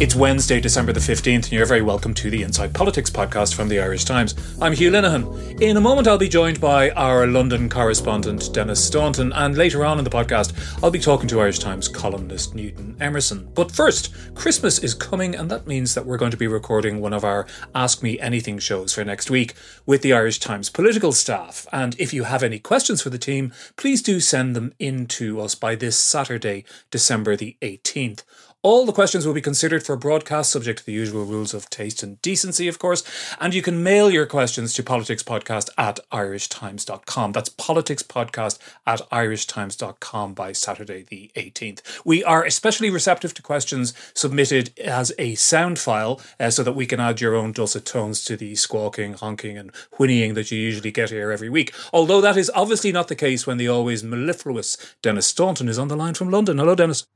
It's Wednesday, December the 15th, and you're very welcome to the Inside Politics podcast from the Irish Times. I'm Hugh Linehan. In a moment, I'll be joined by our London correspondent, Denis Staunton, and later on in the podcast, I'll be talking to Irish Times columnist Newton Emerson. But first, Christmas is coming, and that means that we're going to be recording one of our Ask Me Anything shows for next week with the Irish Times political staff. And if you have any questions for the team, please do send them in to us by this Saturday, December the 18th. All the questions will be considered for broadcast, subject to the usual rules of taste and decency, of course. And you can mail your questions to politicspodcast at irishtimes.com. That's politicspodcast at irishtimes.com by Saturday the 18th. We are especially receptive to questions submitted as a sound file uh, so that we can add your own dulcet tones to the squawking, honking, and whinnying that you usually get here every week. Although that is obviously not the case when the always mellifluous Denis Staunton is on the line from London. Hello, Denis.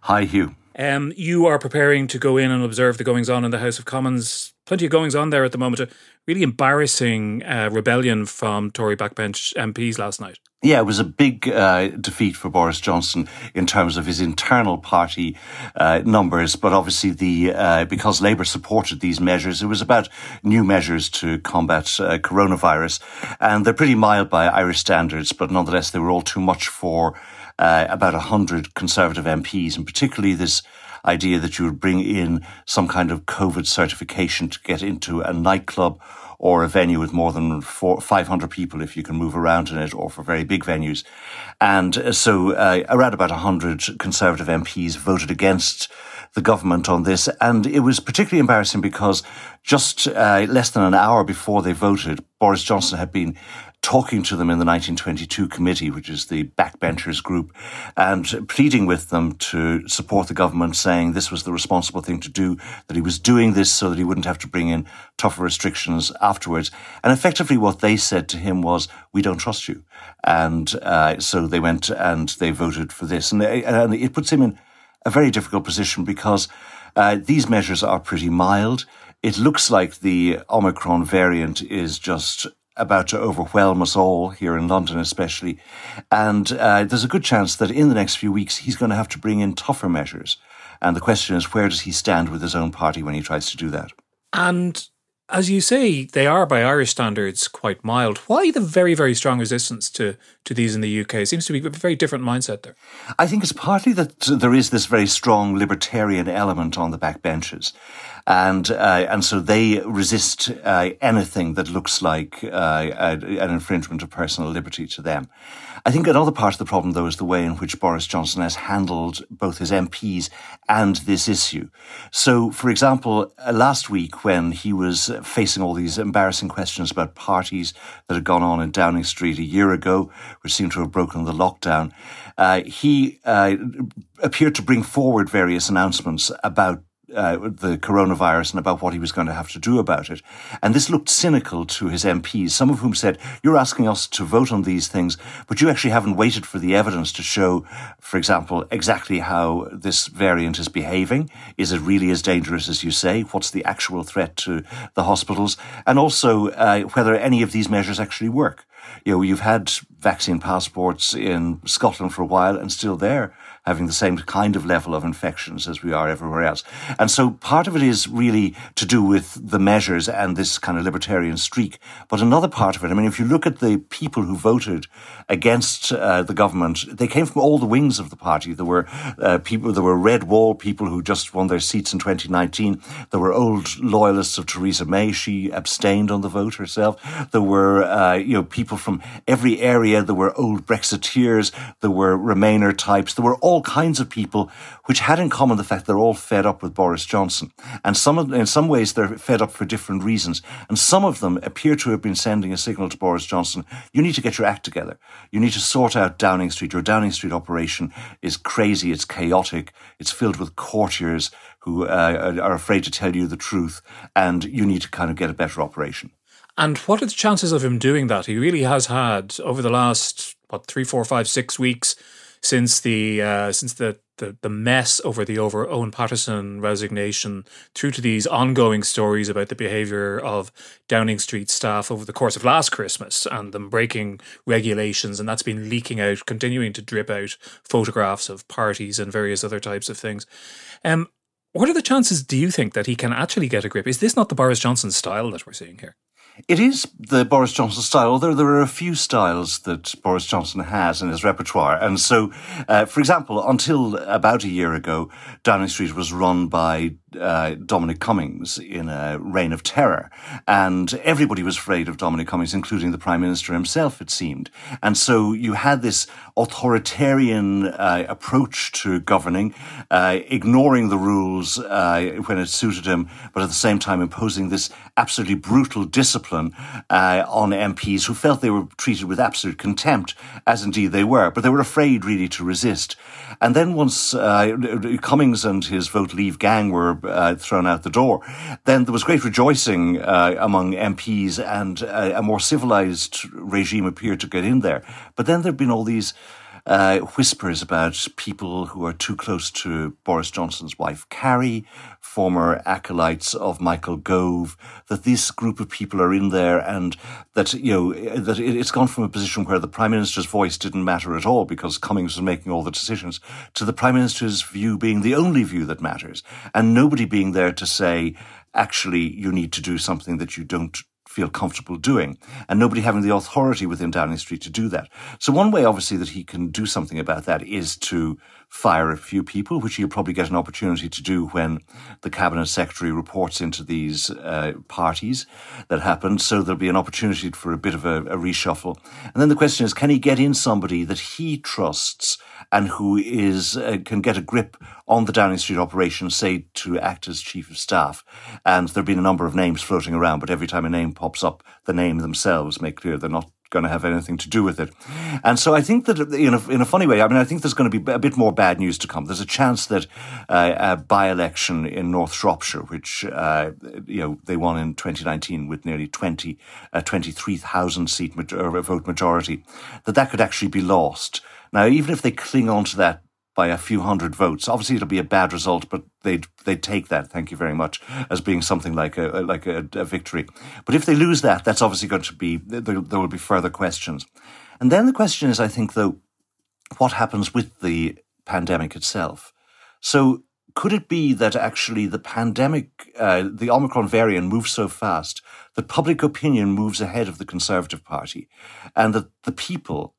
Hi, Hugh. Um, you are preparing to go in and observe the goings on in the House of Commons. Plenty of goings on there at the moment. A really embarrassing uh, rebellion from Tory backbench MPs last night. Yeah, it was a big uh, defeat for Boris Johnson in terms of his internal party uh, numbers, but obviously the uh, because Labour supported these measures, it was about new measures to combat uh, coronavirus, and they're pretty mild by Irish standards, but nonetheless they were all too much for uh, about 100 Conservative MPs, and particularly this idea that you would bring in some kind of COVID certification to get into a nightclub or a venue with more than four, 500 people if you can move around in it, or for very big venues. And uh, so uh, around about 100 Conservative MPs voted against the government on this. And it was particularly embarrassing because just uh, less than an hour before they voted, Boris Johnson had been talking to them in the 1922 committee, which is the backbenchers group, and pleading with them to support the government, saying this was the responsible thing to do, that he was doing this so that he wouldn't have to bring in tougher restrictions afterwards. And effectively what they said to him was, we don't trust you. And uh, so they went and they voted for this. And, and it puts him in a very difficult position because uh, these measures are pretty mild. It looks like the Omicron variant is just about to overwhelm us all here in London, especially. And uh, there's a good chance that in the next few weeks, he's going to have to bring in tougher measures. And the question is, where does he stand with his own party when he tries to do that? And as you say, they are by Irish standards quite mild. Why the very, very strong resistance to, to these in the UK? It seems to be a very different mindset there. I think it's partly that there is this very strong libertarian element on the backbenches and uh, and so they resist uh, anything that looks like uh, an infringement of personal liberty to them. I think another part of the problem, though, is the way in which Boris Johnson has handled both his MPs and this issue. So, for example, uh, last week when he was facing all these embarrassing questions about parties that had gone on in Downing Street a year ago, which seemed to have broken the lockdown, uh, he uh, appeared to bring forward various announcements about uh, the coronavirus and about what he was going to have to do about it. And this looked cynical to his MPs, some of whom said, You're asking us to vote on these things, but you actually haven't waited for the evidence to show, for example, exactly how this variant is behaving. Is it really as dangerous as you say? What's the actual threat to the hospitals? And also uh, whether any of these measures actually work. You know, you've had vaccine passports in Scotland for a while and still there having the same kind of level of infections as we are everywhere else. And so part of it is really to do with the measures and this kind of libertarian streak. But another part of it, I mean, if you look at the people who voted against uh, the government, they came from all the wings of the party. There were uh, people, there were red wall people who just won their seats in 2019. There were old loyalists of Theresa May. She abstained on the vote herself. There were, uh, you know, people from every area. There were old Brexiteers. There were Remainer types. There were all all kinds of people which had in common the fact they're all fed up with Boris Johnson. And some of, in some ways, they're fed up for different reasons. And some of them appear to have been sending a signal to Boris Johnson, you need to get your act together. You need to sort out Downing Street. Your Downing Street operation is crazy. It's chaotic. It's filled with courtiers who uh, are afraid to tell you the truth. And you need to kind of get a better operation. And what are the chances of him doing that? He really has had over the last what three, four, five, six weeks since the uh, since the, the the mess over the over Owen Paterson resignation, through to these ongoing stories about the behaviour of Downing Street staff over the course of last Christmas and them breaking regulations, and that's been leaking out, continuing to drip out photographs of parties and various other types of things. Um, what are the chances, do you think, that he can actually get a grip? Is this not the Boris Johnson style that we're seeing here? It is the Boris Johnson style, although there are a few styles that Boris Johnson has in his repertoire. And so, uh, for example, until about a year ago, Downing Street was run by uh, Dominic Cummings in a reign of terror. And everybody was afraid of Dominic Cummings, including the Prime Minister himself, it seemed. And so you had this authoritarian uh, approach to governing, uh, ignoring the rules uh, when it suited him, but at the same time imposing this absolutely brutal discipline uh, on MPs who felt they were treated with absolute contempt, as indeed they were, but they were afraid really to resist. And then once uh, Cummings and his vote leave gang were uh, thrown out the door, then there was great rejoicing uh, among MPs and uh, a more civilized regime appeared to get in there. But then there have been all these uh, whispers about people who are too close to Boris Johnson's wife, Carrie, former acolytes of Michael Gove, that this group of people are in there and that, you know, that it's gone from a position where the Prime Minister's voice didn't matter at all because Cummings was making all the decisions to the Prime Minister's view being the only view that matters and nobody being there to say, actually, you need to do something that you don't feel comfortable doing, and nobody having the authority within Downing Street to do that. So one way, obviously, that he can do something about that is to fire a few people, which he'll probably get an opportunity to do when the cabinet secretary reports into these uh, parties that happened. So there'll be an opportunity for a bit of a, a reshuffle. And then the question is, can he get in somebody that he trusts and who is uh, can get a grip on the Downing Street operation, say to act as chief of staff? And there've been a number of names floating around, but every time a name pops up, the name themselves make clear they're not going to have anything to do with it. And so I think that in a, in a funny way, I mean, I think there's going to be a bit more bad news to come. There's a chance that uh, a by-election in North Shropshire, which, uh, you know, they won in 2019 with nearly 20, uh, 23,000 seat major- vote majority, that that could actually be lost. Now, even if they cling on to that by a few hundred votes. Obviously, it'll be a bad result, but they'd they'd take that. Thank you very much as being something like a like a, a victory. But if they lose that, that's obviously going to be there, there will be further questions. And then the question is, I think, though, what happens with the pandemic itself? So. Could it be that actually the pandemic, uh, the Omicron variant moves so fast that public opinion moves ahead of the Conservative Party and that the people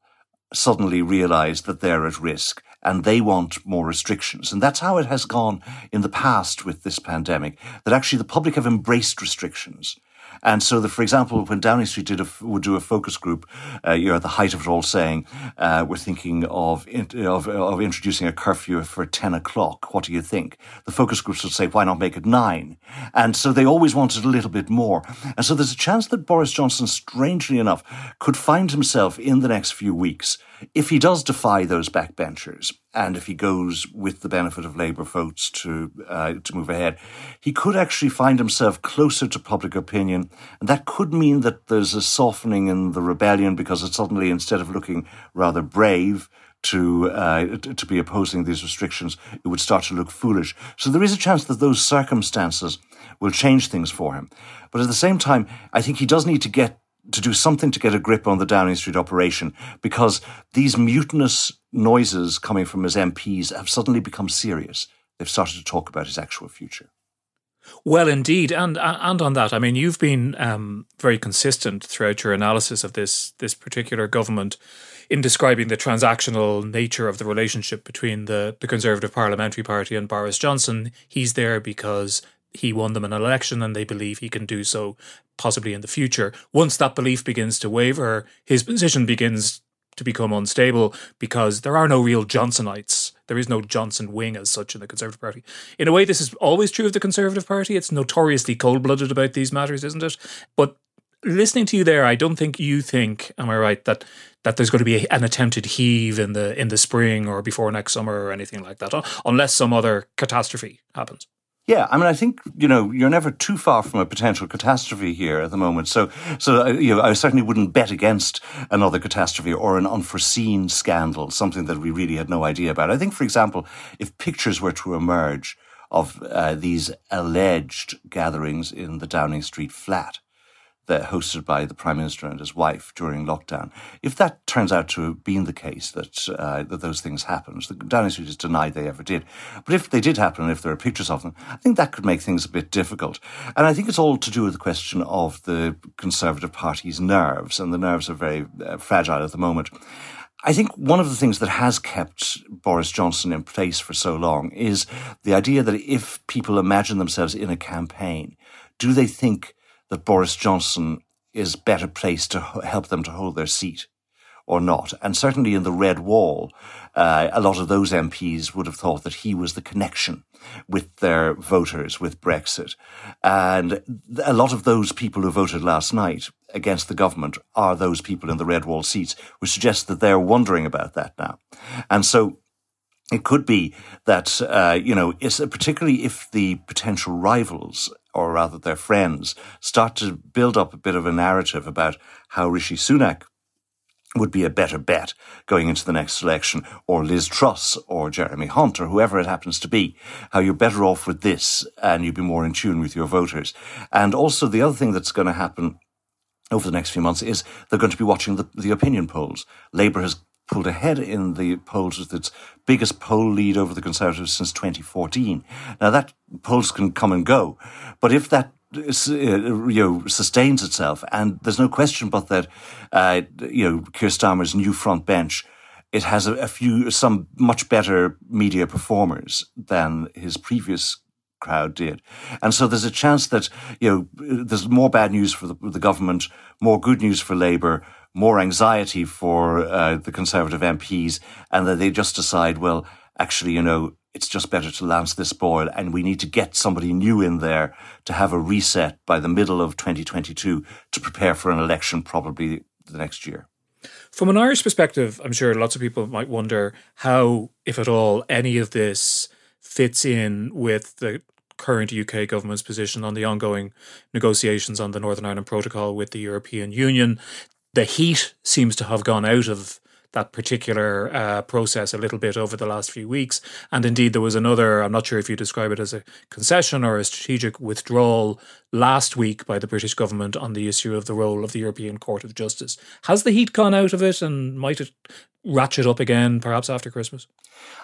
suddenly realize that they're at risk and they want more restrictions. And that's how it has gone in the past with this pandemic, that actually the public have embraced restrictions. And so, that, for example, when Downing Street did a, would do a focus group, uh, you're at the height of it all saying, uh, we're thinking of, of, of introducing a curfew for 10 o'clock. What do you think? The focus groups would say, why not make it nine? And so they always wanted a little bit more. And so there's a chance that Boris Johnson, strangely enough, could find himself in the next few weeks if he does defy those backbenchers, and if he goes with the benefit of Labour votes to uh, to move ahead, he could actually find himself closer to public opinion, and that could mean that there's a softening in the rebellion because it suddenly, instead of looking rather brave, to uh, to be opposing these restrictions, it would start to look foolish. So there is a chance that those circumstances will change things for him. But at the same time, I think he does need to get to do something to get a grip on the Downing Street operation because these mutinous noises coming from his MPs have suddenly become serious. They've started to talk about his actual future. Well, indeed, and and on that, I mean, you've been um, very consistent throughout your analysis of this this particular government in describing the transactional nature of the relationship between the the Conservative Parliamentary Party and Boris Johnson. He's there because he won them an election and they believe he can do so possibly in the future. Once that belief begins to waver, his position begins to become unstable because there are no real Johnsonites There is no Johnson wing as such in the Conservative Party. In a way, this is always true of the Conservative Party. It's notoriously cold blooded about these matters, isn't it? But listening to you there, I don't think you think, am I right, that that there's going to be an attempted heave in the in the spring or before next summer or anything like that, unless some other catastrophe happens. Yeah, I mean, I think you know you're never too far from a potential catastrophe here at the moment. So, so uh, you know, I certainly wouldn't bet against another catastrophe or an unforeseen scandal, something that we really had no idea about. I think, for example, if pictures were to emerge of uh, these alleged gatherings in the Downing Street flat, that hosted by the Prime Minister and his wife during lockdown. If that turns out to have been the case, that, uh, that those things happened, the Downing Street has denied they ever did. But if they did happen, and if there are pictures of them, I think that could make things a bit difficult. And I think it's all to do with the question of the Conservative Party's nerves, and the nerves are very uh, fragile at the moment. I think one of the things that has kept Boris Johnson in place for so long is the idea that if people imagine themselves in a campaign, do they think that Boris Johnson is better placed to help them to hold their seat or not. And certainly in the Red Wall, uh, a lot of those MPs would have thought that he was the connection with their voters with Brexit. And a lot of those people who voted last night against the government are those people in the Red Wall seats, which suggests that they're wondering about that now. And so it could be that, uh, you know, particularly if the potential rivals or rather their friends, start to build up a bit of a narrative about how Rishi Sunak would be a better bet going into the next election, or Liz Truss, or Jeremy Hunt, or whoever it happens to be, how you're better off with this and you'd be more in tune with your voters. And also the other thing that's going to happen over the next few months is they're going to be watching the, the opinion polls. Labour has pulled ahead in the polls with its biggest poll lead over the Conservatives since 2014. Now that polls can come and go, but if that uh, you know sustains itself, and there's no question but that uh, you know Keir Starmer's new front bench. It has a, a few, some much better media performers than his previous crowd did. And so there's a chance that, you know, there's more bad news for the, the government, more good news for Labour, more anxiety for uh, the Conservative MPs, and that they just decide, well, actually, you know, it's just better to lance this boil, and we need to get somebody new in there to have a reset by the middle of 2022 to prepare for an election probably the next year. From an Irish perspective, I'm sure lots of people might wonder how, if at all, any of this fits in with the current UK government's position on the ongoing negotiations on the Northern Ireland Protocol with the European Union the heat seems to have gone out of that particular uh, process a little bit over the last few weeks. And indeed, there was another, I'm not sure if you describe it as a concession or a strategic withdrawal last week by the British government on the issue of the role of the European Court of Justice. Has the heat gone out of it and might it ratchet up again perhaps after Christmas?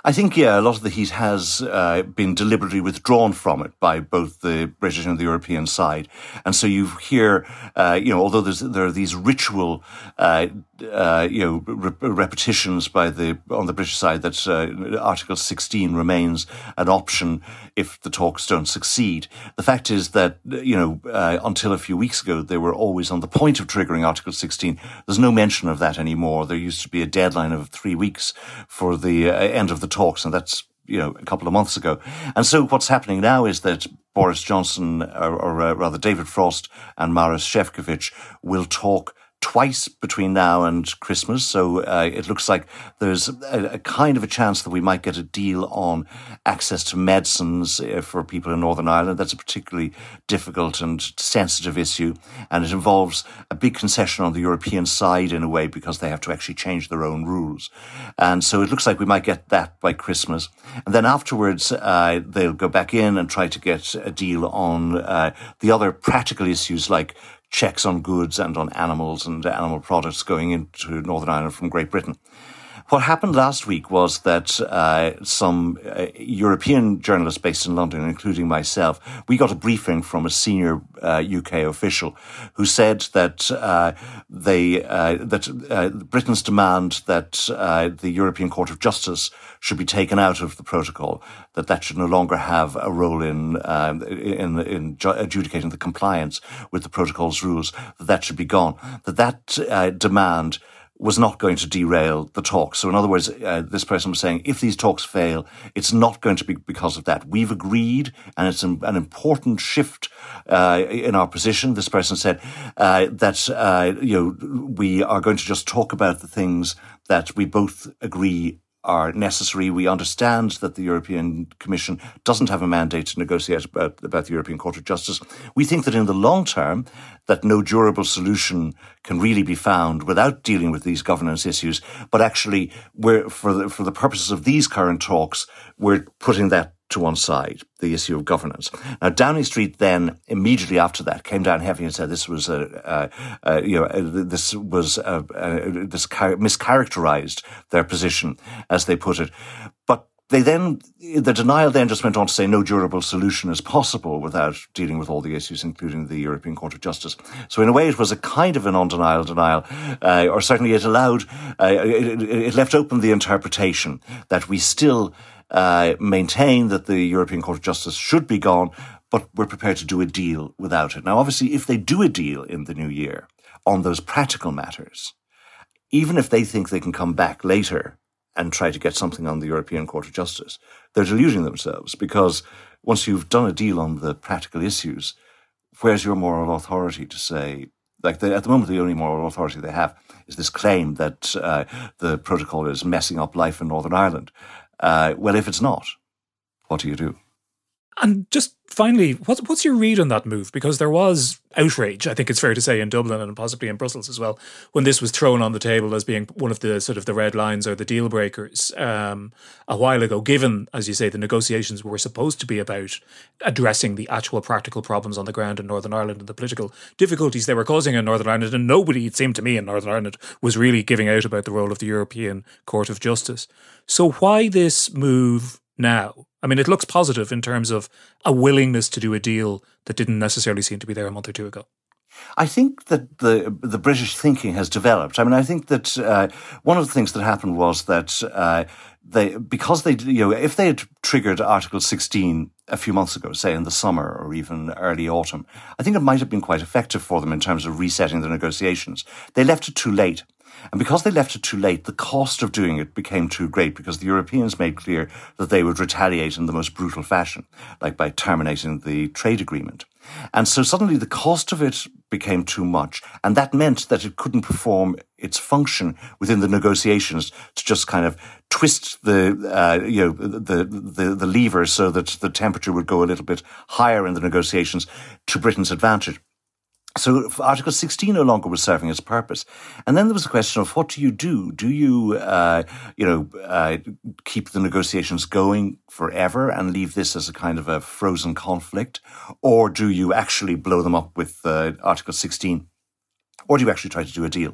I think, yeah, a lot of the heat has uh, been deliberately withdrawn from it by both the British and the European side. And so you hear, uh, you know, although there are these ritual, uh, uh you know, re- repetitions by the, on the British side that uh, Article 16 remains an option if the talks don't succeed. The fact is that, you know, uh, until a few weeks ago, they were always on the point of triggering Article 16. There's no mention of that anymore. There used to be a deadline of three weeks for the end of the talks, and that's you know a couple of months ago. And so what's happening now is that Boris Johnson, or, or uh, rather David Frost and Maros Sefcovic, will talk twice between now and Christmas. So uh, it looks like there's a, a, kind of a chance that we might get a deal on access to medicines uh, for people in Northern Ireland. That's a particularly difficult and sensitive issue. And it involves a big concession on the European side in a way because they have to actually change their own rules. And so it looks like we might get that by Christmas. And then afterwards, uh, they'll go back in and try to get a deal on uh, the other practical issues like checks on goods and on animals and animal products going into Northern Ireland from Great Britain. What happened last week was that uh, some uh, European journalists based in London, including myself, we got a briefing from a senior uh, UK official who said that uh, they uh, that uh, Britain's demand that the European Court of Justice should be taken out of the protocol, that that should no longer have a role in in, in adjudicating the compliance with the protocol's rules, that that should be gone, that that demand was not going to derail the talks. So, in other words, uh, this person was saying if these talks fail, it's not going to be because of that. We've agreed, and it's an, an important shift uh, in our position. This person said uh, that uh, you know we are going to just talk about the things that we both agree are necessary. We understand that the European Commission doesn't have a mandate to negotiate about, about the European Court of Justice. We think that in the long term, that no durable solution can really be found without dealing with these governance issues. But actually, we're, for the, for the purposes of these current talks, we're putting that to one side, the issue of governance. Now, Downing Street then immediately after that came down heavy and said this was a, you know, this was this mischaracterized their position, as they put it. But they then, the denial then just went on to say no durable solution is possible without dealing with all the issues, including the European Court of Justice. So in a way, it was a kind of an undenial denial, uh, or certainly it allowed, uh, it, it left open the interpretation that we still uh, maintain that the European Court of Justice should be gone, but we're prepared to do a deal without it. Now, obviously, if they do a deal in the new year on those practical matters, even if they think they can come back later and try to get something on the European Court of Justice, they're deluding themselves because once you've done a deal on the practical issues, where's your moral authority to say, like at the moment, the only moral authority they have is this claim that uh, the protocol is messing up life in Northern Ireland. Uh, well, if it's not, what do you do? And just finally, what's what's your read on that move? Because there was outrage, I think it's fair to say, in Dublin and possibly in Brussels as well, when this was thrown on the table as being one of the sort of the red lines or the deal breakers um, a while ago. Given, as you say, the negotiations were supposed to be about addressing the actual practical problems on the ground in Northern Ireland and the political difficulties they were causing in Northern Ireland, and nobody, it seemed to me, in Northern Ireland was really giving out about the role of the European Court of Justice. So why this move now? I mean, it looks positive in terms of a willingness to do a deal that didn't necessarily seem to be there a month or two ago. I think that the the British thinking has developed. I mean, I think that uh, one of the things that happened was that uh, they because they you know if they had triggered Article 16 a few months ago, say in the summer or even early autumn, I think it might have been quite effective for them in terms of resetting the negotiations. They left it too late. And because they left it too late, the cost of doing it became too great because the Europeans made clear that they would retaliate in the most brutal fashion, like by terminating the trade agreement. And so suddenly the cost of it became too much. And that meant that it couldn't perform its function within the negotiations to just kind of twist the, uh, you know, the, the, the lever so that the temperature would go a little bit higher in the negotiations to Britain's advantage. So Article 16 no longer was serving its purpose. And then there was the question of what do you do? Do you, uh, you know, uh, keep the negotiations going forever and leave this as a kind of a frozen conflict? Or do you actually blow them up with uh, Article 16? Or do you actually try to do a deal?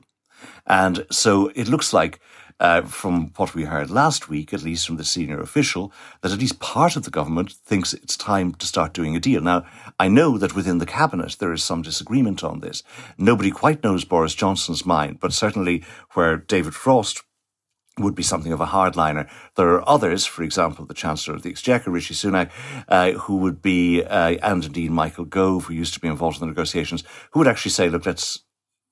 And so it looks like uh, from what we heard last week, at least from the senior official, that at least part of the government thinks it's time to start doing a deal. Now, I know that within the cabinet there is some disagreement on this. Nobody quite knows Boris Johnson's mind, but certainly where David Frost would be something of a hardliner. There are others, for example, the Chancellor of the Exchequer, Rishi Sunak, uh, who would be, uh, and indeed Michael Gove, who used to be involved in the negotiations, who would actually say, look, let's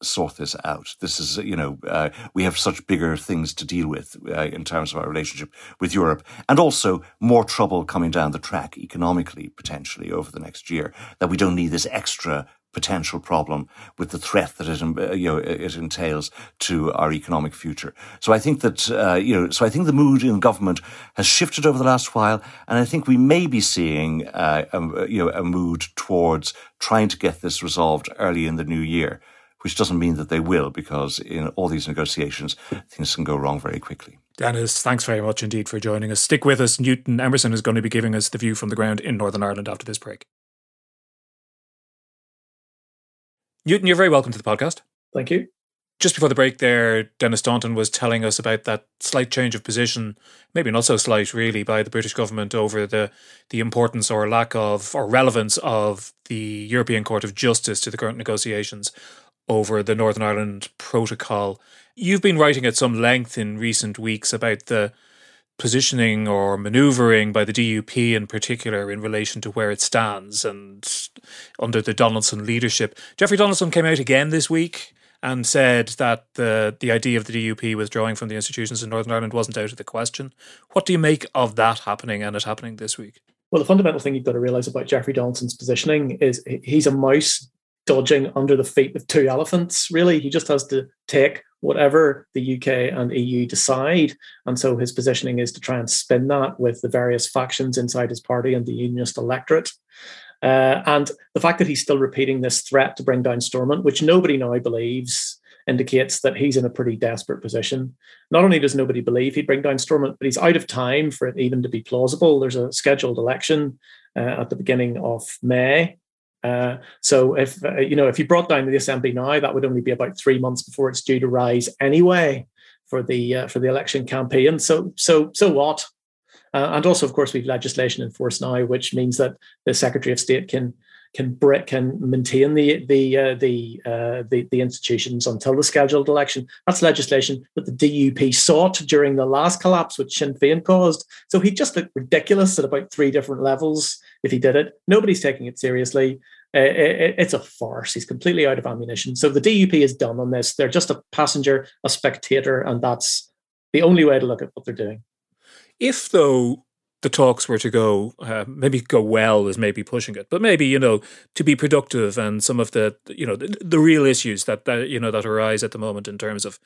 sort this out. This is, you know, uh, we have such bigger things to deal with uh, in terms of our relationship with Europe, and also more trouble coming down the track economically, potentially over the next year. That we don't need this extra potential problem with the threat that it, uh, you know, it entails to our economic future. So I think that, uh, you know, so I think the mood in government has shifted over the last while, and I think we may be seeing, uh, a, you know, a mood towards trying to get this resolved early in the new year which doesn't mean that they will, because in all these negotiations, things can go wrong very quickly. Denis, thanks very much indeed for joining us. Stick with us. Newton Emerson is going to be giving us the view from the ground in Northern Ireland after this break. Newton, you're very welcome to the podcast. Thank you. Just before the break, there, Denis Staunton was telling us about that slight change of position, maybe not so slight, really, by the British government over the the importance or lack of or relevance of the European Court of Justice to the current negotiations over the Northern Ireland Protocol. You've been writing at some length in recent weeks about the positioning or manoeuvring by the DUP in particular in relation to where it stands and under the Donaldson leadership. Jeffrey Donaldson came out again this week and said that the the idea of the DUP withdrawing from the institutions in Northern Ireland wasn't out of the question. What do you make of that happening and it happening this week? Well, the fundamental thing you've got to realize about Jeffrey Donaldson's positioning is he's a mouse dodging under the feet of two elephants. Really, he just has to take whatever the UK and EU decide. And so his positioning is to try and spin that with the various factions inside his party and the unionist electorate. Uh, and the fact that he's still repeating this threat to bring down Stormont, which nobody now believes, indicates that he's in a pretty desperate position. Not only does nobody believe he'd bring down Stormont, but he's out of time for it even to be plausible. There's a scheduled election uh, at the beginning of May. Uh, so if uh, you know if you brought down the assembly now, that would only be about three months before it's due to rise anyway for the uh, for the election campaign. So so so what? Uh, and also, of course, we've legislation in force now, which means that the Secretary of State can can break can maintain the the uh, the, uh, the, the institutions until the scheduled election. That's legislation that the DUP sought during the last collapse, which Sinn Féin caused. So he just looked ridiculous at about three different levels if he did it. Nobody's taking it seriously. Uh, it, it's a farce. He's completely out of ammunition. So the DUP is done on this. They're just a passenger, a spectator, and that's the only way to look at what they're doing. If though the talks were to go, uh, maybe go well is maybe pushing it, but maybe you know to be productive and some of the you know the, the, real issues that, that you know that arise at the moment in terms of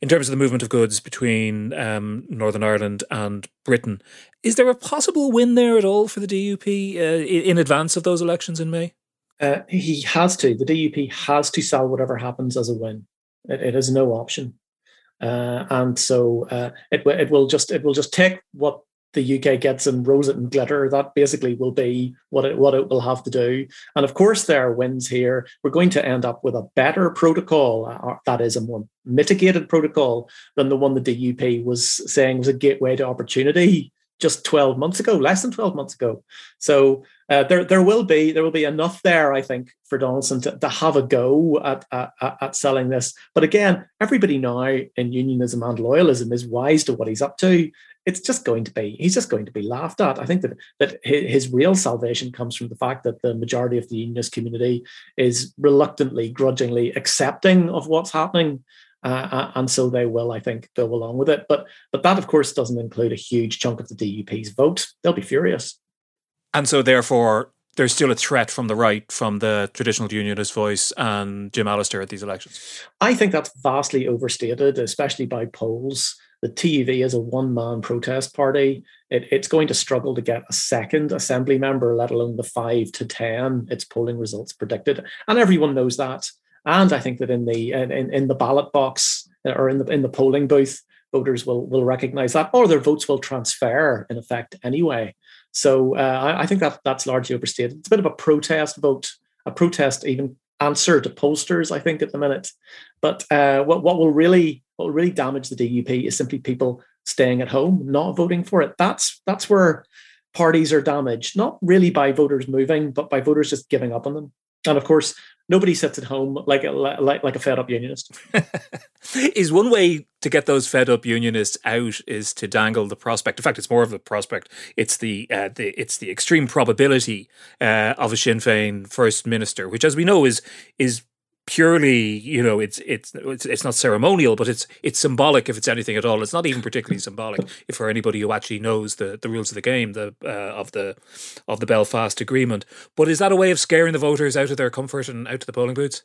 in terms of the movement of goods between um, Northern Ireland and Britain, is there a possible win there at all for the DUP uh, in advance of those elections in May? Uh, he has to. The DUP has to sell whatever happens as a win. it, it has no option. Uh, and so uh, it it will just it will just take what the UK gets and rose it and glitter. That basically will be what it what it will have to do. And of course, there are wins here. We're going to end up with a better protocol, uh, that is a more mitigated protocol than the one the DUP was saying was a gateway to opportunity just 12 months ago, less than 12 months ago. So uh, there, there will be there will be enough there, I think, for Donaldson to, to have a go at, at, at selling this. But again, everybody now in unionism and loyalism is wise to what he's up to. It's just going to be he's just going to be laughed at. I think that that his real salvation comes from the fact that the majority of the unionist community is reluctantly, grudgingly accepting of what's happening. Uh, uh, and so they will, I think, go along with it. But but that, of course, doesn't include a huge chunk of the DUP's vote. They'll be furious. And so, therefore, there's still a threat from the right, from the traditional unionist voice and Jim Allister at these elections. I think that's vastly overstated, especially by polls. The TUV is a one man protest party. It, it's going to struggle to get a second assembly member, let alone the five to 10 its polling results predicted. And everyone knows that. And I think that in the in, in the ballot box or in the in the polling booth, voters will will recognize that, or their votes will transfer in effect anyway. So uh, I, I, think that that's largely overstated. It's a bit of a protest vote, a protest even answer to pollsters. I think at the minute, but uh, what what will really what will really damage the DUP is simply people staying at home, not voting for it. That's that's where parties are damaged, not really by voters moving, but by voters just giving up on them. And of course, nobody sits at home like a, like, like a fed up unionist. is one way to get those fed up unionists out is to dangle the prospect. In fact, it's more of a prospect. It's the, uh, the it's the extreme probability uh, of a Sinn Féin first minister, which, as we know, is is purely, you know, it's it's it's not ceremonial, but it's it's symbolic if it's anything at all. It's not even particularly symbolic if for anybody who actually knows the, the rules of the game, the uh, of the of the Belfast Agreement. But is that a way of scaring the voters out of their comfort and out of the polling booths?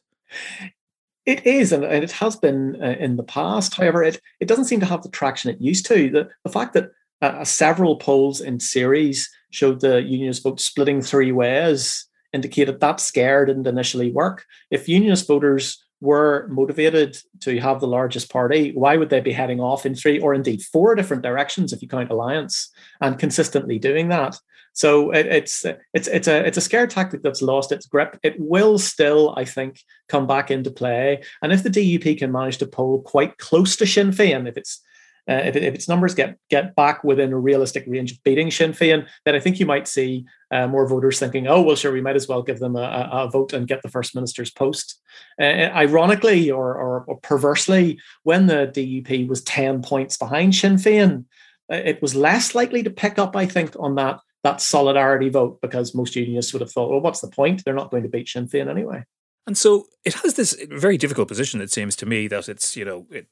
It is, and, and it has been uh, in the past. However, it it doesn't seem to have the traction it used to. The the fact that uh, several polls in series showed the unionist vote splitting three ways indicated that scare didn't initially work. If unionist voters were motivated to have the largest party, why would they be heading off in three or indeed four different directions if you count alliance and consistently doing that? So it, it's it's it's a it's a scare tactic that's lost its grip. It will still, I think, come back into play. And if the DUP can manage to poll quite close to Sinn Féin, if it's uh, if, if, its numbers get get back within a realistic range of beating Sinn Féin, then I think you might see uh, more voters thinking, "Oh, well, sure, we might as well give them a, a vote and get the first minister's post." Uh, ironically or, or, or, perversely, when the DUP was ten points behind Sinn Féin, uh, it was less likely to pick up, I think, on that that solidarity vote because most unionists would have thought, "Well, what's the point? They're not going to beat Sinn Féin anyway." And so it has this very difficult position, it seems to me, that it's, you know, it,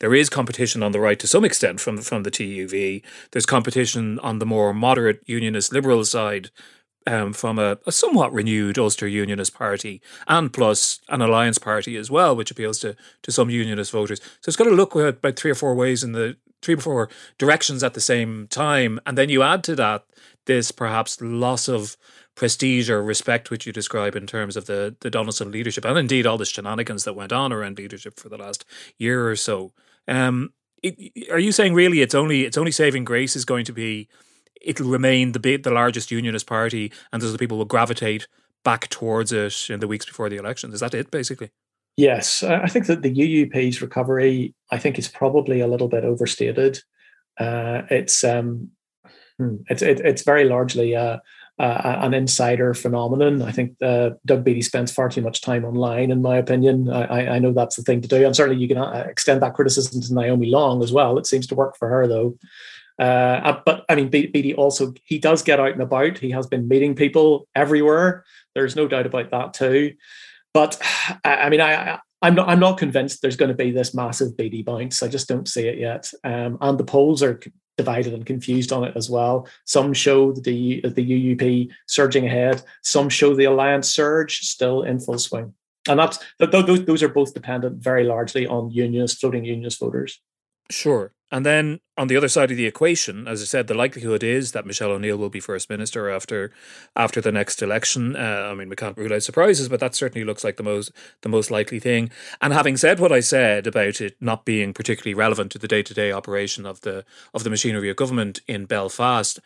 there is competition on the right to some extent from, from the TUV. There's competition on the more moderate unionist liberal side um, from a, a, somewhat renewed Ulster Unionist Party and plus an alliance party as well, which appeals to, to some Unionist voters. So it's got to look about three or four ways in the three or four directions at the same time. And then you add to that this perhaps loss of prestige or respect which you describe in terms of the the Donaldson leadership and indeed all the shenanigans that went on around leadership for the last year or so. Um, it, are you saying really it's only it's only saving grace is going to be it'll remain the the largest unionist party and those the people will gravitate back towards it in the weeks before the election. Is that it basically? Yes, I think that the UUP's recovery, I think, is probably a little bit overstated. Uh, it's um, hmm, it's it, it's very largely uh, uh, an insider phenomenon. I think uh, Doug Beattie spends far too much time online, in my opinion. I, I know that's the thing to do, and certainly you can uh, extend that criticism to Naomi Long as well. It seems to work for her, though. Uh, but I mean, Beatty also he does get out and about. He has been meeting people everywhere. There's no doubt about that too. But I mean, I, I'm not I'm not convinced there's going to be this massive Beattie bounce. I just don't see it yet. Um, and the polls are divided and confused on it as well. Some show the the UUP surging ahead. Some show the alliance surge still in full swing. And that's those those are both dependent very largely on unionist floating unionist voters. Sure. And then on the other side of the equation, as I said, the likelihood is that Michelle O'Neill will be first minister after after the next election. Uh, I mean, we can't rule out surprises, but that certainly looks like the most the most likely thing. And having said what I said about it not being particularly relevant to the day to day operation of the of the machinery of government in Belfast,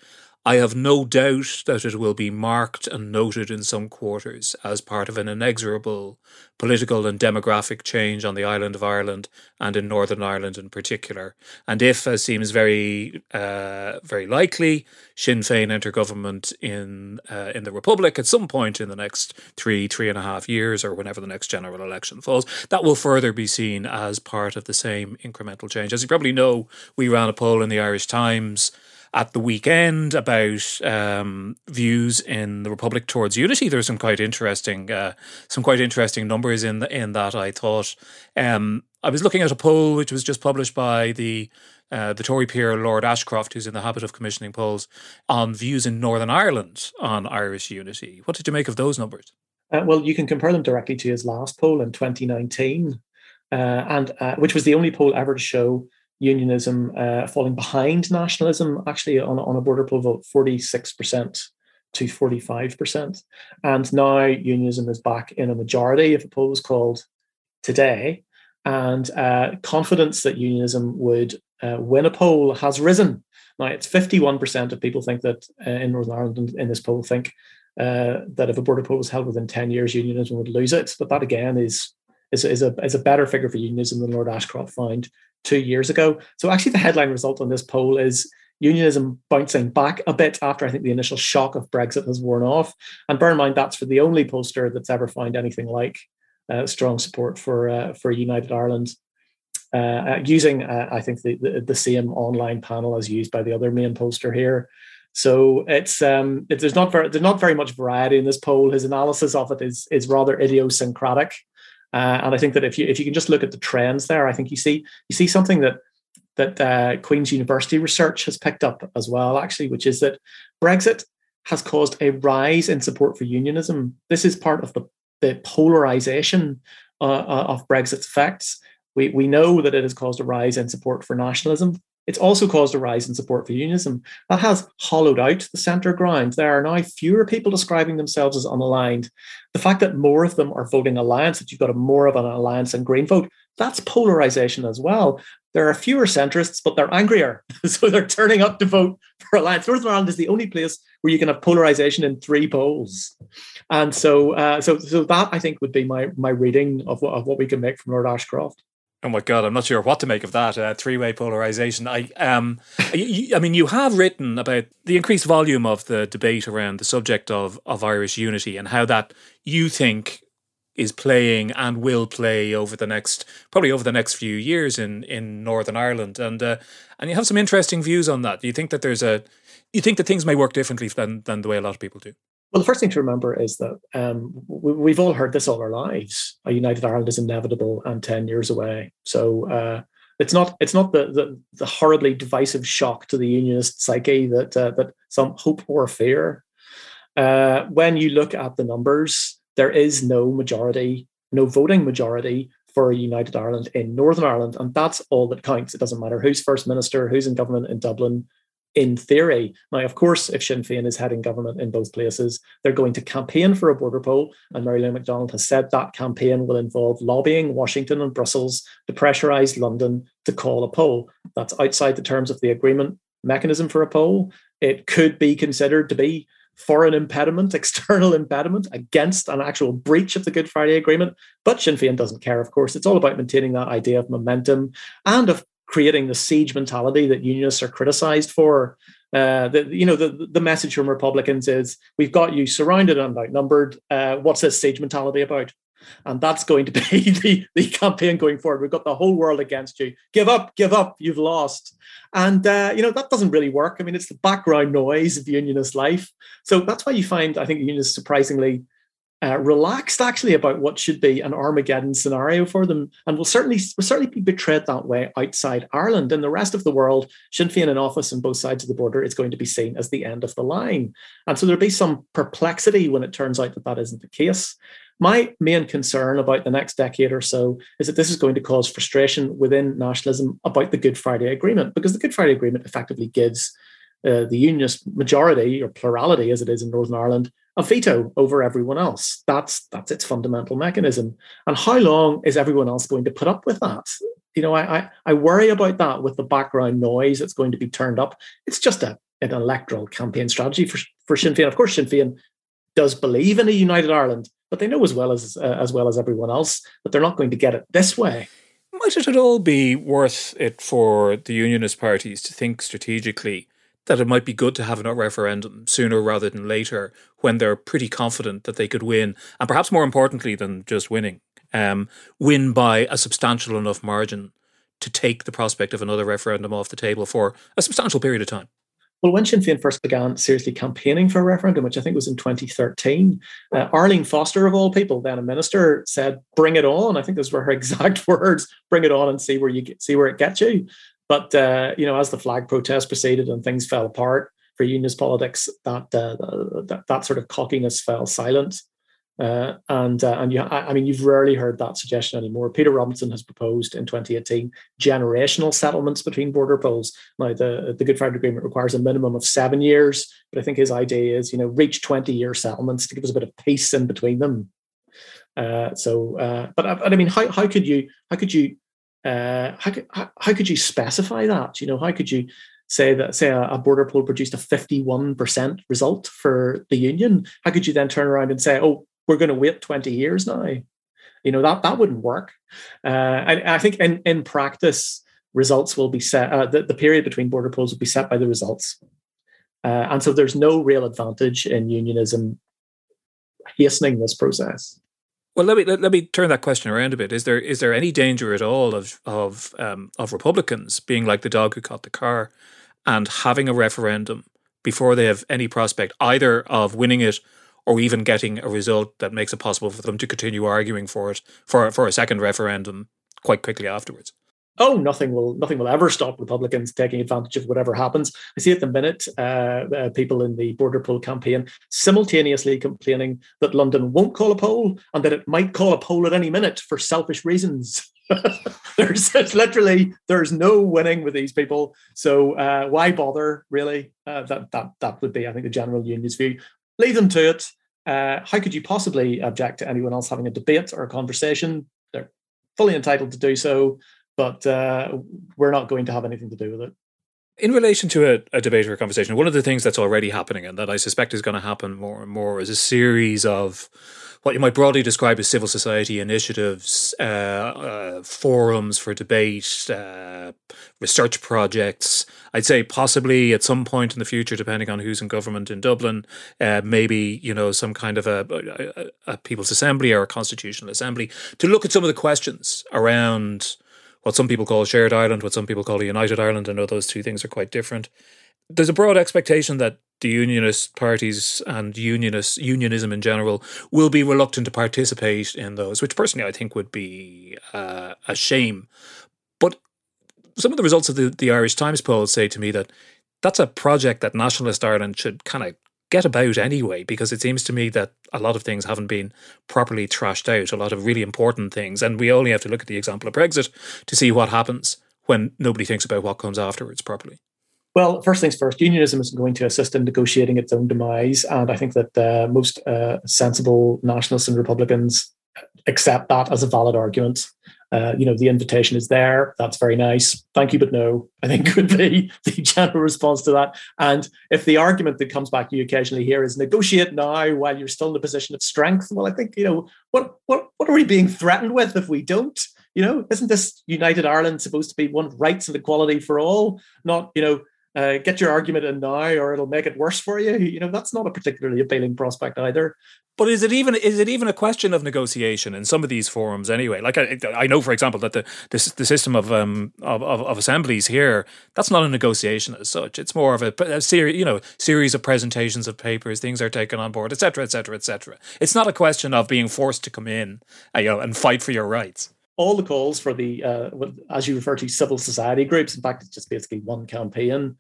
I have no doubt that it will be marked and noted in some quarters as part of an inexorable political and demographic change on the island of Ireland and in Northern Ireland in particular. And if, as seems very, uh, very likely, Sinn Féin enter government in uh, in the Republic at some point in the next three, three and a half years, or whenever the next general election falls, that will further be seen as part of the same incremental change. As you probably know, we ran a poll in the Irish Times at the weekend about um, views in the Republic towards unity. There some quite interesting, uh, some quite interesting numbers in the, in that. I thought um, I was looking at a poll which was just published by the uh, the Tory peer Lord Ashcroft, who's in the habit of commissioning polls on views in Northern Ireland on Irish unity. What did you make of those numbers? Uh, well, you can compare them directly to his last poll in 2019, uh, and uh, which was the only poll ever to show unionism uh, falling behind nationalism, actually on, on a border poll vote, 46% to 45%. And now unionism is back in a majority if a poll was called today. And uh, confidence that unionism would uh, win a poll has risen. Now, it's 51% of people think that uh, in Northern Ireland in this poll think uh, that if a border poll was held within 10 years, unionism would lose it. But that again is is, is, a, is a better figure for unionism than Lord Ashcroft found two years ago. So actually, the headline result on this poll is unionism bouncing back a bit after I think the initial shock of Brexit has worn off. And bear in mind that's for the only pollster that's ever found anything like uh, strong support for uh, for United Ireland. Uh, uh using, uh, I think, the, the, the same online panel as used by the other main pollster here. So it's um, it, there's not very there's not very much variety in this poll. His analysis of it is is rather idiosyncratic. Uh, and I think that if you if you can just look at the trends there, I think you see you see something that that uh, Queen's University research has picked up as well, actually, which is that Brexit has caused a rise in support for unionism. This is part of the, the polarization uh, uh of Brexit's effects. We, we know that it has caused a rise in support for nationalism. It's also caused a rise in support for unionism. That has hollowed out the centre ground. There are now fewer people describing themselves as unaligned. The fact that more of them are voting alliance, that you've got a more of an alliance and green vote, that's polarization as well. There are fewer centrists, but they're angrier. so they're turning up to vote for alliance. Northern Ireland is the only place where you can have polarization in three poles. And so, uh, so, so that I think would be my my reading of of what we can make from Lord Ashcroft. Oh my god, I'm not sure what to make of that uh, three-way polarization. I um, I mean, you have written about the increased volume of the debate around the subject of of Irish unity and how that you think is playing and will play over the next probably over the next few years in in Northern Ireland, and uh, and you have some interesting views on that. Do you think that there's a you think that things may work differently than than the way a lot of people do? Well, the first thing to remember is that um, we, have all heard this all our lives. A united Ireland is inevitable and ten years away. So uh, it's not it's not the, the, the horribly divisive shock to the unionist psyche that uh, that some hope or fear. Uh, when you look at the numbers, there is no majority, no voting majority for a united Ireland in Northern Ireland, and that's all that counts. It doesn't matter who's first minister, who's in government in Dublin in theory. Now, of course, if Sinn Féin is heading government in both places, they're going to campaign for a border poll. And Mary Lou McDonald has said that campaign will involve lobbying Washington and Brussels to pressurize London to call a poll. That's outside the terms of the agreement mechanism for a poll. It could be considered to be foreign impediment, external impediment against an actual breach of the Good Friday Agreement. But Sinn Féin doesn't care, of course. It's all about maintaining that idea of momentum and of creating the siege mentality that unionists are criticized for. Uh, the, you know, the, the message from Republicans is we've got you surrounded and outnumbered. Uh, what's this siege mentality about? And that's going to be the, the campaign going forward. We've got the whole world against you. Give up, give up, you've lost. And, uh, you know, that doesn't really work. I mean, it's the background noise of unionist life. So that's why you find, I think, unionists surprisingly uh, relaxed actually about what should be an Armageddon scenario for them, and will certainly will certainly be betrayed that way outside Ireland. In the rest of the world, Sinn Féin in office on both sides of the border is going to be seen as the end of the line, and so there'll be some perplexity when it turns out that that isn't the case. My main concern about the next decade or so is that this is going to cause frustration within nationalism about the Good Friday Agreement, because the Good Friday Agreement effectively gives uh, the unionist majority or plurality, as it is in Northern Ireland, a veto over everyone else. That's that's its fundamental mechanism. And how long is everyone else going to put up with that? You know, I I, I worry about that with the background noise that's going to be turned up. It's just a an electoral campaign strategy for for Sinn Féin. Of course, Sinn Féin does believe in a united Ireland, but they know as well as uh, as well as everyone else that they're not going to get it this way. Might it at all be worth it for the unionist parties to think strategically that it might be good to have a referendum sooner rather than later when they're pretty confident that they could win, and perhaps more importantly than just winning, um, win by a substantial enough margin to take the prospect of another referendum off the table for a substantial period of time. Well, when Sinn Féin first began seriously campaigning for a referendum, which I think was in 2013, uh, Arlene Foster, of all people, then a minister, said, "Bring it on." I think those were her exact words: "Bring it on and see where you get, see where it gets you." But uh, you know, as the flag protest proceeded and things fell apart for unionist politics, that uh, that, that sort of cockiness fell silent. Uh, and uh, and you, I, I, mean, you've rarely heard that suggestion anymore. Peter Robinson has proposed in 2018 generational settlements between border polls. Now, the the Good Friday Agreement requires a minimum of seven years, but I think his idea is, you know, reach 20 year settlements to give us a bit of peace in between them. Uh, so, uh, but, but I mean, how how could you how could you uh, how, could, how, how, could you specify that? You know, how could you say that, say, a, a, border poll produced a 51% result for the union? How could you then turn around and say, oh, we're going to wait 20 years now? You know, that, that wouldn't work. Uh, I, I think in, in practice, results will be set, uh, the, the period between border polls will be set by the results. Uh, and so there's no real advantage in unionism hastening this process. Well, let me let, let, me turn that question around a bit. Is there is there any danger at all of of um, of Republicans being like the dog who caught the car, and having a referendum before they have any prospect either of winning it or even getting a result that makes it possible for them to continue arguing for it for for a second referendum quite quickly afterwards? Oh, nothing will nothing will ever stop Republicans taking advantage of whatever happens. I see at the minute uh, uh, people in the border poll campaign simultaneously complaining that London won't call a poll and that it might call a poll at any minute for selfish reasons. there's literally there's no winning with these people. So uh, why bother? Really, uh, that that that would be, I think, the general union's view. Leave them to it. Uh, how could you possibly object to anyone else having a debate or a conversation? They're fully entitled to do so but uh, we're not going to have anything to do with it. In relation to a, a, debate or a conversation, one of the things that's already happening and that I suspect is going to happen more and more is a series of what you might broadly describe as civil society initiatives, uh, uh, forums for debate, uh, research projects. I'd say possibly at some point in the future, depending on who's in government in Dublin, uh, maybe you know some kind of a, a, a People's Assembly or a Constitutional Assembly to look at some of the questions around what some people call shared Ireland, what some people call a united Ireland. I know those two things are quite different. There's a broad expectation that the unionist parties and unionist unionism in general will be reluctant to participate in those, which personally I think would be uh, a shame. But some of the results of the, the Irish Times poll say to me that that's a project that nationalist Ireland should kind of get about anyway, because it seems to me that a lot of things haven't been properly trashed out, a lot of really important things. And we only have to look at the example of Brexit to see what happens when nobody thinks about what comes afterwards properly. Well, first things first, unionism isn't going to assist in negotiating its own demise. And I think that uh, most uh, sensible nationalists and Republicans accept that as a valid argument. Uh, you know, the invitation is there. That's very nice. Thank you, but no, I think could be the general response to that. And if the argument that comes back you occasionally hear is negotiate now while you're still in a position of strength, well, I think, you know, what what what are we being threatened with if we don't? You know, isn't this United Ireland supposed to be one of rights and equality for all, not, you know, uh, get your argument in now or it'll make it worse for you. You know that's not a particularly appealing prospect either. But is it even is it even a question of negotiation in some of these forums anyway? Like i, I know for example that the the, the system of, um, of, of of assemblies here that's not a negotiation as such. It's more of a, a series you know series of presentations of papers things are taken on board etc etc etc it's not a question of being forced to come in uh, you know and fight for your rights all the calls for the, uh, as you refer to, civil society groups. In fact, it's just basically one campaign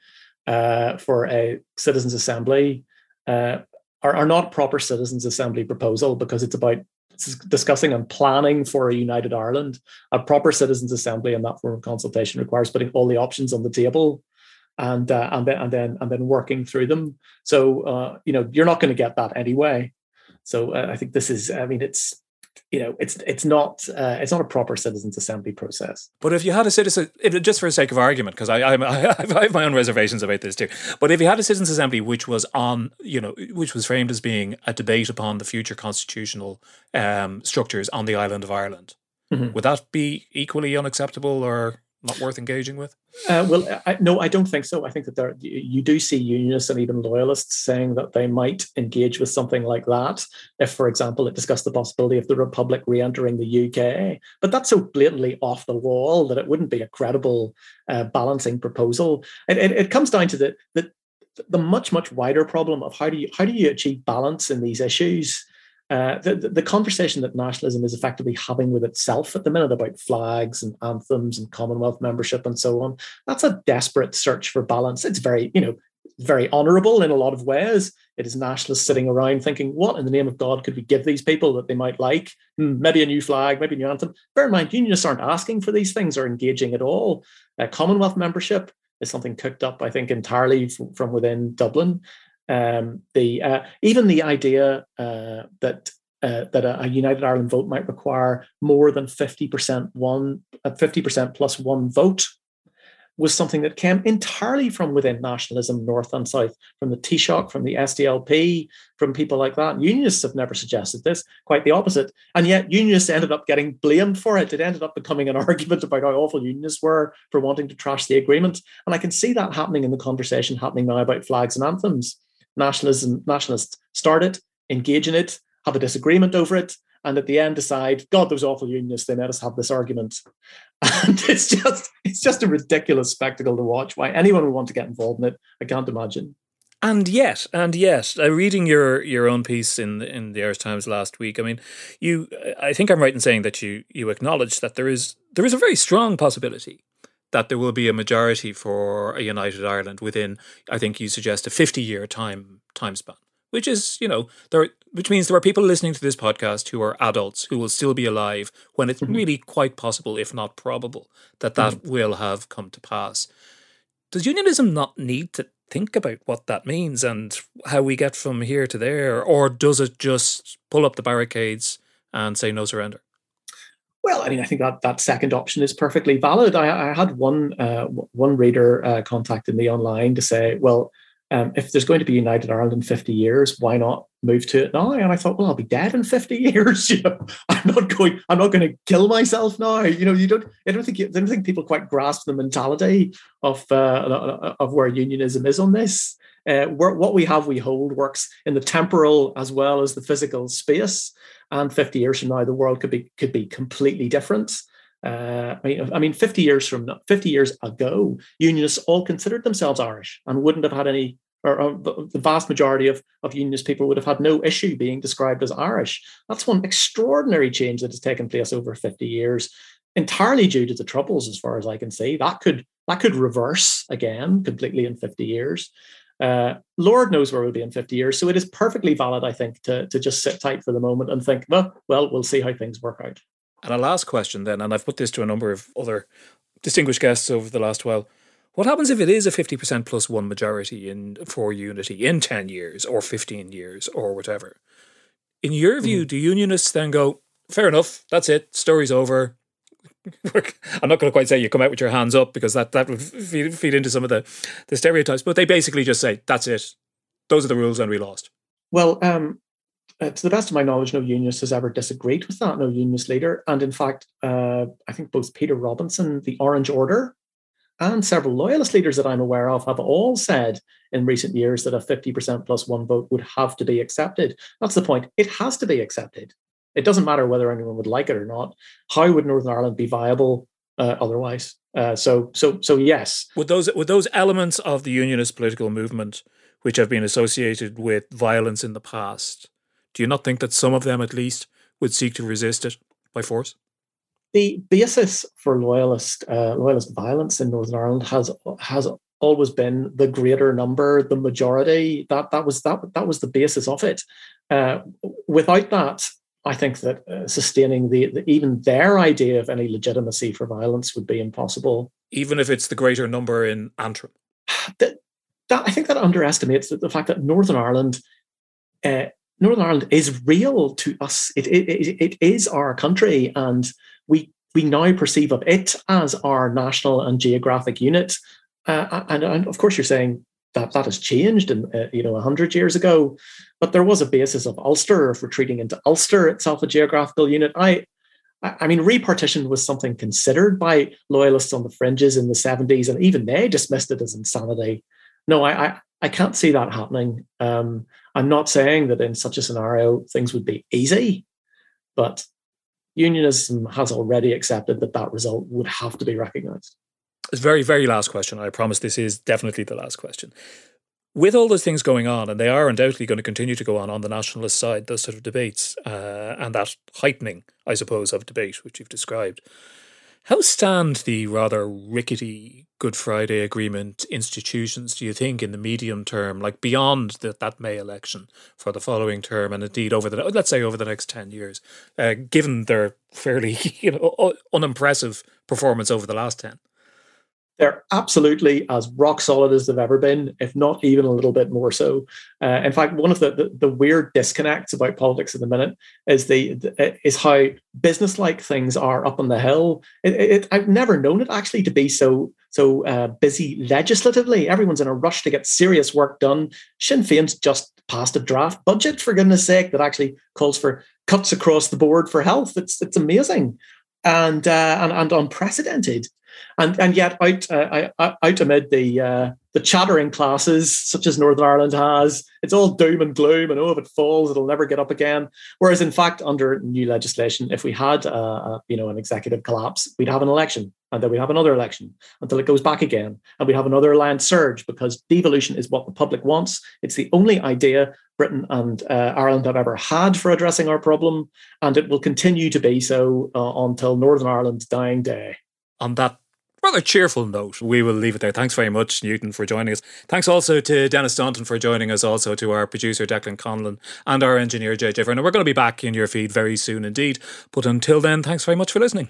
uh, for a citizens' assembly. Uh, are, are not proper citizens' assembly proposal because it's about discussing and planning for a united Ireland. A proper citizens' assembly in that form of consultation requires putting all the options on the table and uh, and then and then and then working through them. So uh, you know you're not going to get that anyway. So uh, I think this is. I mean, it's you know it's it's not uh, it's not a proper citizens assembly process but if you had a citizen just for the sake of argument because I, I, I have my own reservations about this too but if you had a citizens assembly which was on you know which was framed as being a debate upon the future constitutional um, structures on the island of ireland mm-hmm. would that be equally unacceptable or not worth engaging with? Uh, well, I, no, I don't think so. I think that there you do see unionists and even loyalists saying that they might engage with something like that if, for example, it discussed the possibility of the Republic re-entering the UK. But that's so blatantly off the wall that it wouldn't be a credible uh, balancing proposal. It, it comes down to the, the the much much wider problem of how do you how do you achieve balance in these issues uh, the, the conversation that nationalism is effectively having with itself at the minute about flags and anthems and Commonwealth membership and so on, that's a desperate search for balance. It's very, you know, very honourable in a lot of ways. It is nationalists sitting around thinking, what in the name of God could we give these people that they might like? Hmm, maybe a new flag, maybe a new anthem. Bear in mind, unionists aren't asking for these things or engaging at all. Uh, Commonwealth membership is something cooked up, I think, entirely from within Dublin. Um, the uh, even the idea uh, that uh, that a, a, United Ireland vote might require more than fifty percent one uh, fifty percent plus one vote was something that came entirely from within nationalism, north and south, from the Taoiseach, from the SDLP, from people like that. Unionists have never suggested this, quite the opposite. And yet, unionists ended up getting blamed for it. It ended up becoming an argument about how awful unionists were for wanting to trash the agreement. And I can see that happening in the conversation happening now about flags and anthems nationalism nationalists start it, engage in it, have a disagreement over it, and at the end decide, God, those awful unionists, they made us have this argument. And it's just it's just a ridiculous spectacle to watch. Why anyone would want to get involved in it, I can't imagine. And yet, and yet, uh, reading your your own piece in in the Irish Times last week, I mean, you, I think I'm right in saying that you you acknowledge that there is there is a very strong possibility that there will be a majority for a united Ireland within, I think you suggest, a 50 year time time span, which is, you know, there, which means there are people listening to this podcast who are adults who will still be alive when it's mm-hmm. really quite possible, if not probable, that that mm-hmm. will have come to pass. Does unionism not need to think about what that means and how we get from here to there, or does it just pull up the barricades and say no surrender? Well, I mean, I think that that second option is perfectly valid. I, I had one uh, one reader uh, contacted me online to say, well, um, if there's going to be United Ireland in 50 years, why not move to it now? And I thought, well, I'll be dead in 50 years. You know, I'm not going. I'm not going to kill myself now. You know, you don't. I don't think. I don't think people quite grasp the mentality of uh, of where unionism is on this. Uh, what we have, we hold, works in the temporal as well as the physical space and 50 years from now the world could be could be completely different uh, I, mean, I mean 50 years from 50 years ago unionists all considered themselves irish and wouldn't have had any or, the, vast majority of, of unionist people would have had no issue being described as Irish. That's one extraordinary change that has taken place over 50 years, entirely due to the Troubles, as far as I can see. That could that could reverse again completely in 50 years. Uh, Lord knows where we'll be in 50 years. So it is perfectly valid, I think, to, to just sit tight for the moment and think, well, well, we'll see how things work out. And a last question then, and I've put this to a number of other distinguished guests over the last while. What happens if it is a 50% plus one majority in for unity in 10 years or 15 years or whatever? In your view, mm. do unionists then go, fair enough, that's it, story's over? I'm not going to quite say you come out with your hands up because that, that would feed, feed into some of the, the stereotypes, but they basically just say, that's it, those are the rules and we lost. Well, um, uh, to the best of my knowledge, no unionist has ever disagreed with that, no unionist leader. And in fact, uh, I think both Peter Robinson, the Orange Order, and several loyalist leaders that I'm aware of have all said in recent years that a 50% plus one vote would have to be accepted. That's the point. It has to be accepted. It doesn't matter whether anyone would like it or not. How would Northern Ireland be viable uh, otherwise? Uh, so, so, so yes. Would those would those elements of the unionist political movement, which have been associated with violence in the past, do you not think that some of them, at least, would seek to resist it by force? the basis for loyalist uh, loyalist violence in Northern Ireland has has always been the greater number, the majority. That that was that that was the basis of it. Uh, without that, I think that uh, sustaining the, the, even their idea of any legitimacy for violence would be impossible. Even if it's the greater number in Antrim. That, that I think that underestimates the, the fact that Northern Ireland. Uh, Northern Ireland is real to us. It, it, it, it is our country, and we we now perceive of it as our national and geographic unit. Uh, and, and, of course, you're saying that that has changed, in uh, you know, hundred years ago, but there was a basis of Ulster of retreating into Ulster itself, a geographical unit. I, I mean, repartition was something considered by loyalists on the fringes in the 70s, and even they dismissed it as insanity. No, I, I, I can't see that happening. Um, I'm not saying that in such a scenario things would be easy, but unionism has already accepted that that result would have to be recognized. Very, very last question. I promise this is definitely the last question. With all those things going on, and they are undoubtedly going to continue to go on on the nationalist side, those sort of debates, uh, and that heightening, I suppose, of debate, which you've described, how stand the rather rickety Good Friday Agreement institutions, do you think, in the medium term, like beyond the, that May election for the following term, and indeed over the let's say over the next ten years, uh, given their fairly you know unimpressive performance over the last ten? They're absolutely as rock solid as they've ever been, if not even a little bit more so. Uh, in fact, one of the, the, the weird disconnects about politics at the minute is the, the is how business-like things are up on the hill. It, it, I've never known it actually to be so so uh, busy legislatively. Everyone's in a rush to get serious work done. Sinn Féin's just passed a draft budget, for goodness sake, that actually calls for cuts across the board for health. It's it's amazing and uh, and, and unprecedented and and yet out uh, out amid the uh, the chattering classes such as Northern Ireland has, it's all doom and gloom, and oh, if it falls, it'll never get up again. Whereas, in fact, under new legislation, if we had a, a, you know an executive collapse, we'd have an election, and then we'd have another election until it goes back again, and we'd have another land surge because devolution is what the public wants. It's the only idea Britain and uh, Ireland have ever had for addressing our problem, and it will continue to be so uh, until Northern Ireland's dying day. On that rather cheerful note, we will leave it there. Thanks very much, Newton, for joining us. Thanks also to Denis Staunton for joining us, also to our producer, Declan Conlon, and our engineer, JJ Vernon. We're going to be back in your feed very soon indeed. But until then, thanks very much for listening.